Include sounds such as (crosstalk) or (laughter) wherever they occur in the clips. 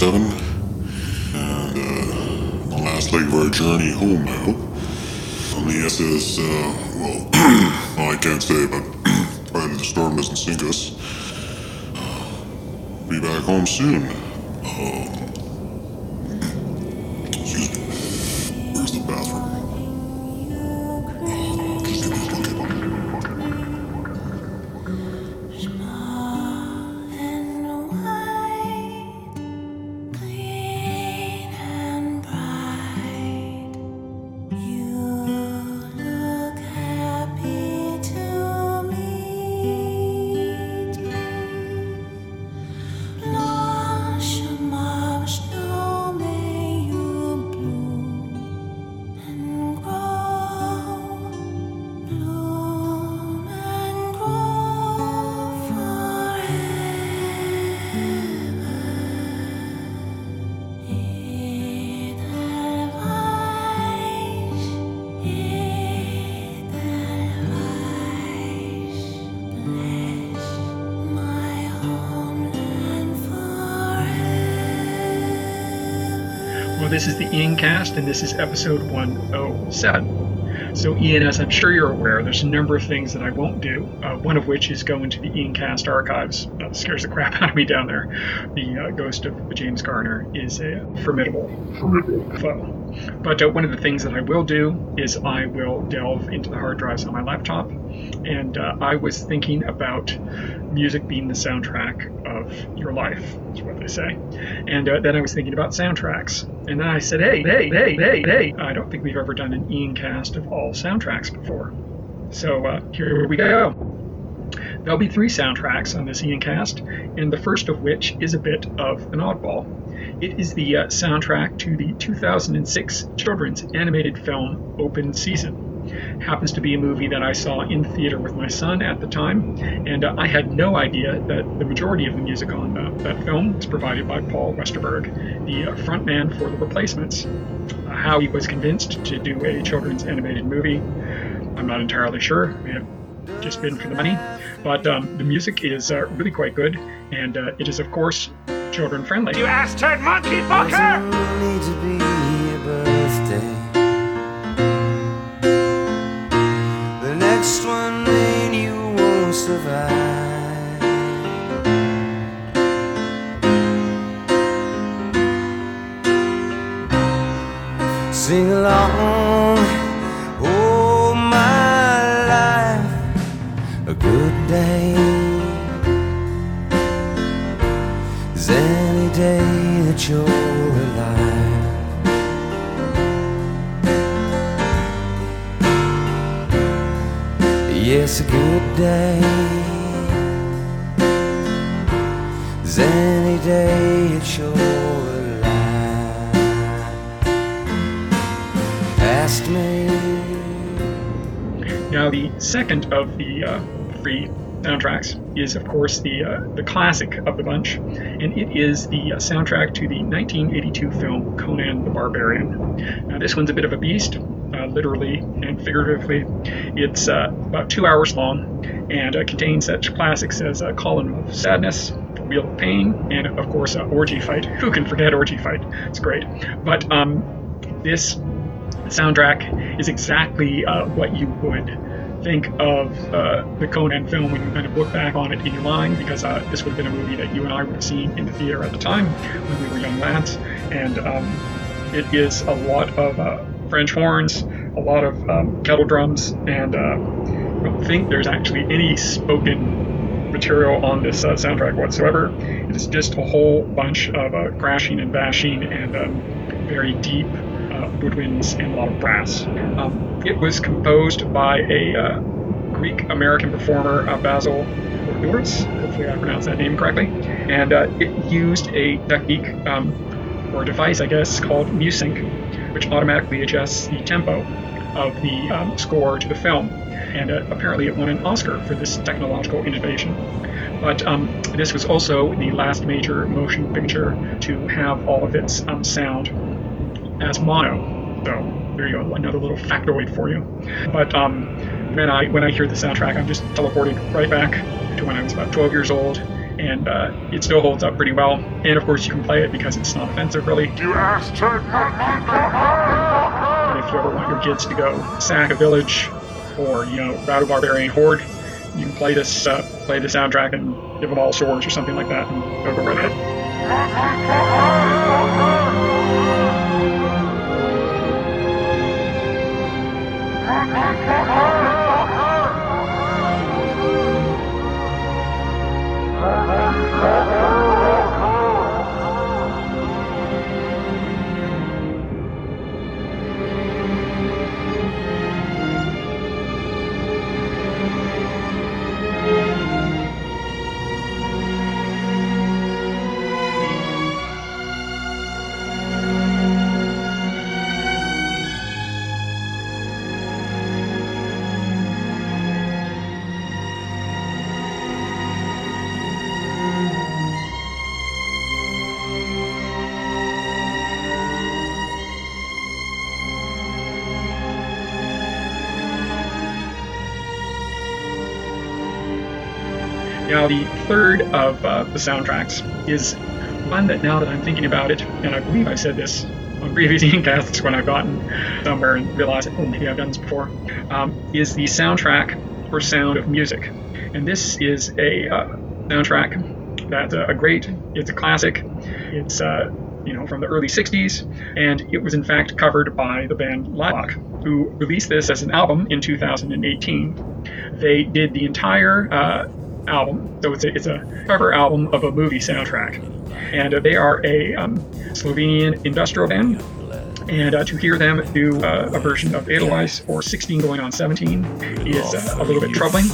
107, and uh, the last leg of our journey home now. On the SS, uh, well, (clears throat) well, I can't say, but (clears throat) probably the storm doesn't sink us. Uh, be back home soon. Um, this is the Ian cast, and this is episode 107. So, Ian, as I'm sure you're aware, there's a number of things that I won't do, uh, one of which is go into the Ian cast archives. That scares the crap (laughs) out of me down there. The uh, ghost of James Garner is a formidable, foe. But uh, one of the things that I will do is I will delve into the hard drives on my laptop, and uh, I was thinking about music being the soundtrack your life, is what they say. And uh, then I was thinking about soundtracks. And then I said, hey, hey, hey, hey, hey, I don't think we've ever done an Ian cast of all soundtracks before. So uh, here we go. There'll be three soundtracks on this Ian cast, and the first of which is a bit of an oddball. It is the uh, soundtrack to the 2006 children's animated film Open Season. Happens to be a movie that I saw in theater with my son at the time, and uh, I had no idea that the majority of the music on uh, that film was provided by Paul Westerberg, the uh, frontman for The Replacements. Uh, how he was convinced to do a children's animated movie, I'm not entirely sure. It may have just been for the money, but um, the music is uh, really quite good, and uh, it is, of course, children friendly. You ass-turd monkey fucker! Next one, man, you won't survive. Sing along, oh my life, a good day is any day that you're alive. Yes, a good day is any day that you're alive. Asked me. Now, the second of the uh, three soundtracks is, of course, the uh, the classic of the bunch, and it is the uh, soundtrack to the 1982 film Conan the Barbarian. Now, this one's a bit of a beast, uh, literally and figuratively. It's uh, about two hours long and uh, contains such classics as uh, Column of Sadness, Wheel of Pain, and, of course, uh, Orgy Fight. Who can forget Orgy Fight? It's great. But um, this soundtrack is exactly uh, what you would think of uh, the Conan film when you kind of look back on it in your mind, because uh, this would have been a movie that you and I would have seen in the theater at the time when we were young lads. And um, it is a lot of uh, French horns, a lot of um, kettle drums, and uh, I don't think there's actually any spoken material on this uh, soundtrack whatsoever. It is just a whole bunch of uh, crashing and bashing and um, very deep uh, woodwinds and a lot of brass. Um, it was composed by a uh, Greek American performer, uh, Basil Poledouris. Hopefully, I pronounced that name correctly. And it used a technique um, or device, I guess, called MuSync, which automatically adjusts the tempo of the um, score to the film. And uh, apparently, it won an Oscar for this technological innovation. But um, this was also the last major motion picture to have all of its um, sound as mono. So there you go, another little factoid for you. But um, when I when I hear the soundtrack, I'm just teleported right back to when I was about 12 years old, and uh, it still holds up pretty well. And of course, you can play it because it's not offensive, really. You Monkey And if you ever want your kids to go sack a village, or you know, rout a barbarian horde, you can play this uh, play the soundtrack and give them all swords or something like that, and they'll go right (laughs) ahead. Now, the third of uh, the soundtracks is one that now that I'm thinking about it, and I believe I said this on previous (laughs) Incasts when I've gotten somewhere and realized, oh, maybe I've done this before, um, is the soundtrack for Sound of Music. And this is a uh, soundtrack that's uh, a great, it's a classic. It's, uh, you know, from the early 60s, and it was in fact covered by the band Laibach, who released this as an album in 2018. They did the entire uh, album. So it's a, it's a cover album of a movie soundtrack. And uh, they are a um, Slovenian industrial band. And uh, to hear them do uh, a version of Edelweiss or 16 going on 17 is uh, a little bit troubling.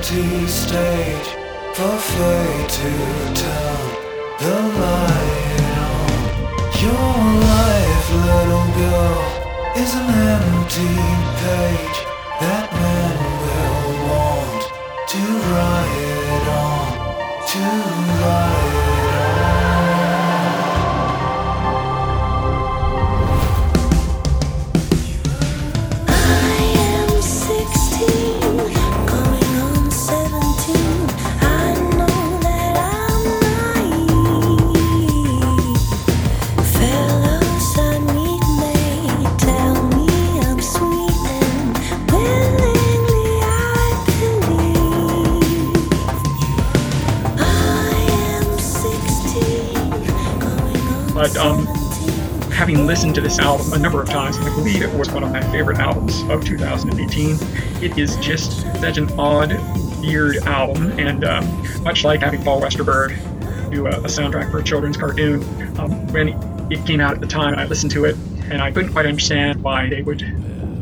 Empty stage for fate to turn the light. Your life, little girl, is an empty page But, um, having listened to this album a number of times, and I believe it was one of my favorite albums of 2018. It is just such an odd, weird album, and um, much like having Paul Westerberg do a, a soundtrack for a children's cartoon, um, when it came out at the time, I listened to it, and I couldn't quite understand why they would.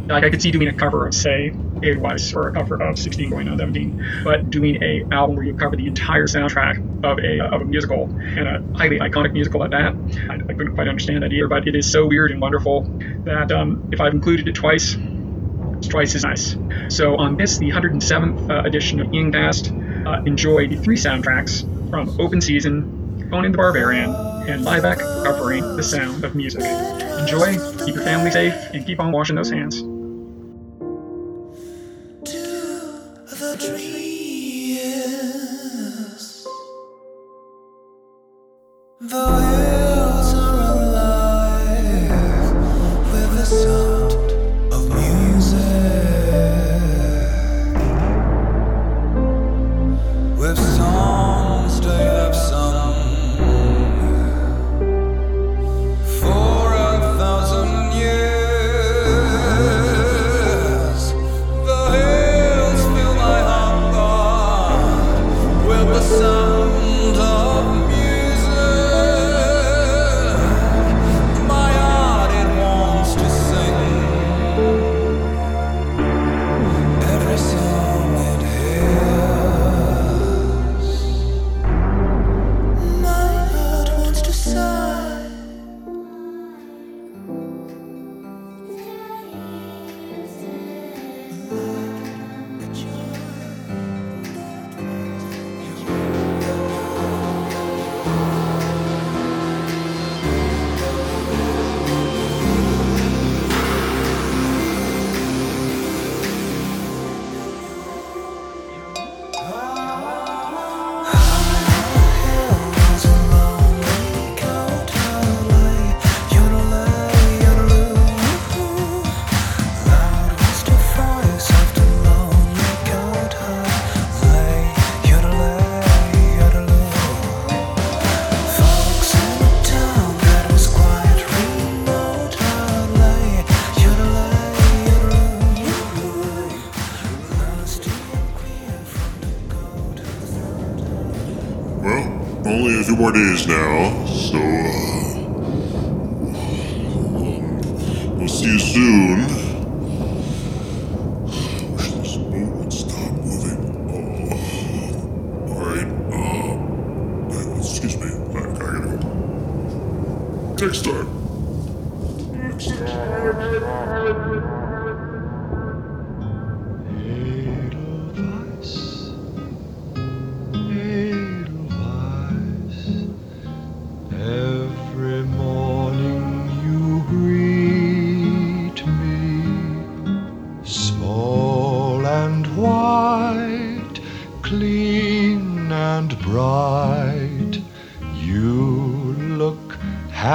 Like, I could see doing a cover of, say, Edelweiss or a cover of 16 going on 17, but doing a album where you cover the entire soundtrack of a of a musical and a highly iconic musical at that, I, I couldn't quite understand that either. But it is so weird and wonderful that um, if I've included it twice, it's twice as nice. So on this, the 107th uh, edition of Ingcast, uh, enjoy the three soundtracks from Open Season, Conan the Barbarian, and Laibach covering the sound of music. Enjoy, keep your family safe, and keep on washing those hands. The days now, so uh, um, we'll see you soon.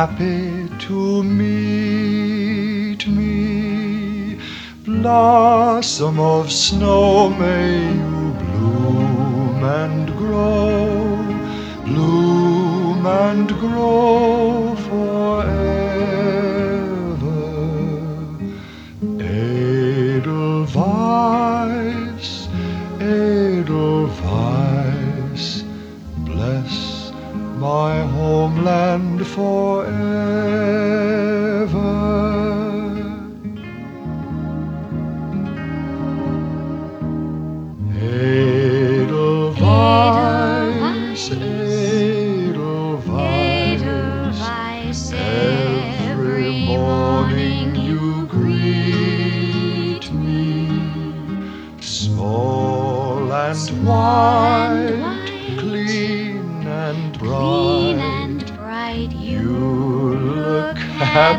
Happy to meet me. Blossom of snow, may you bloom and grow, bloom and grow forever. Edelweiss, Edelweiss, bless my homeland forever.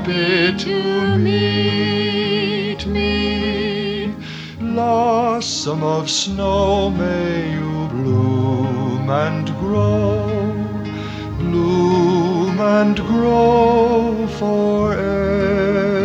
Happy to meet me. Blossom of snow, may you bloom and grow, bloom and grow forever.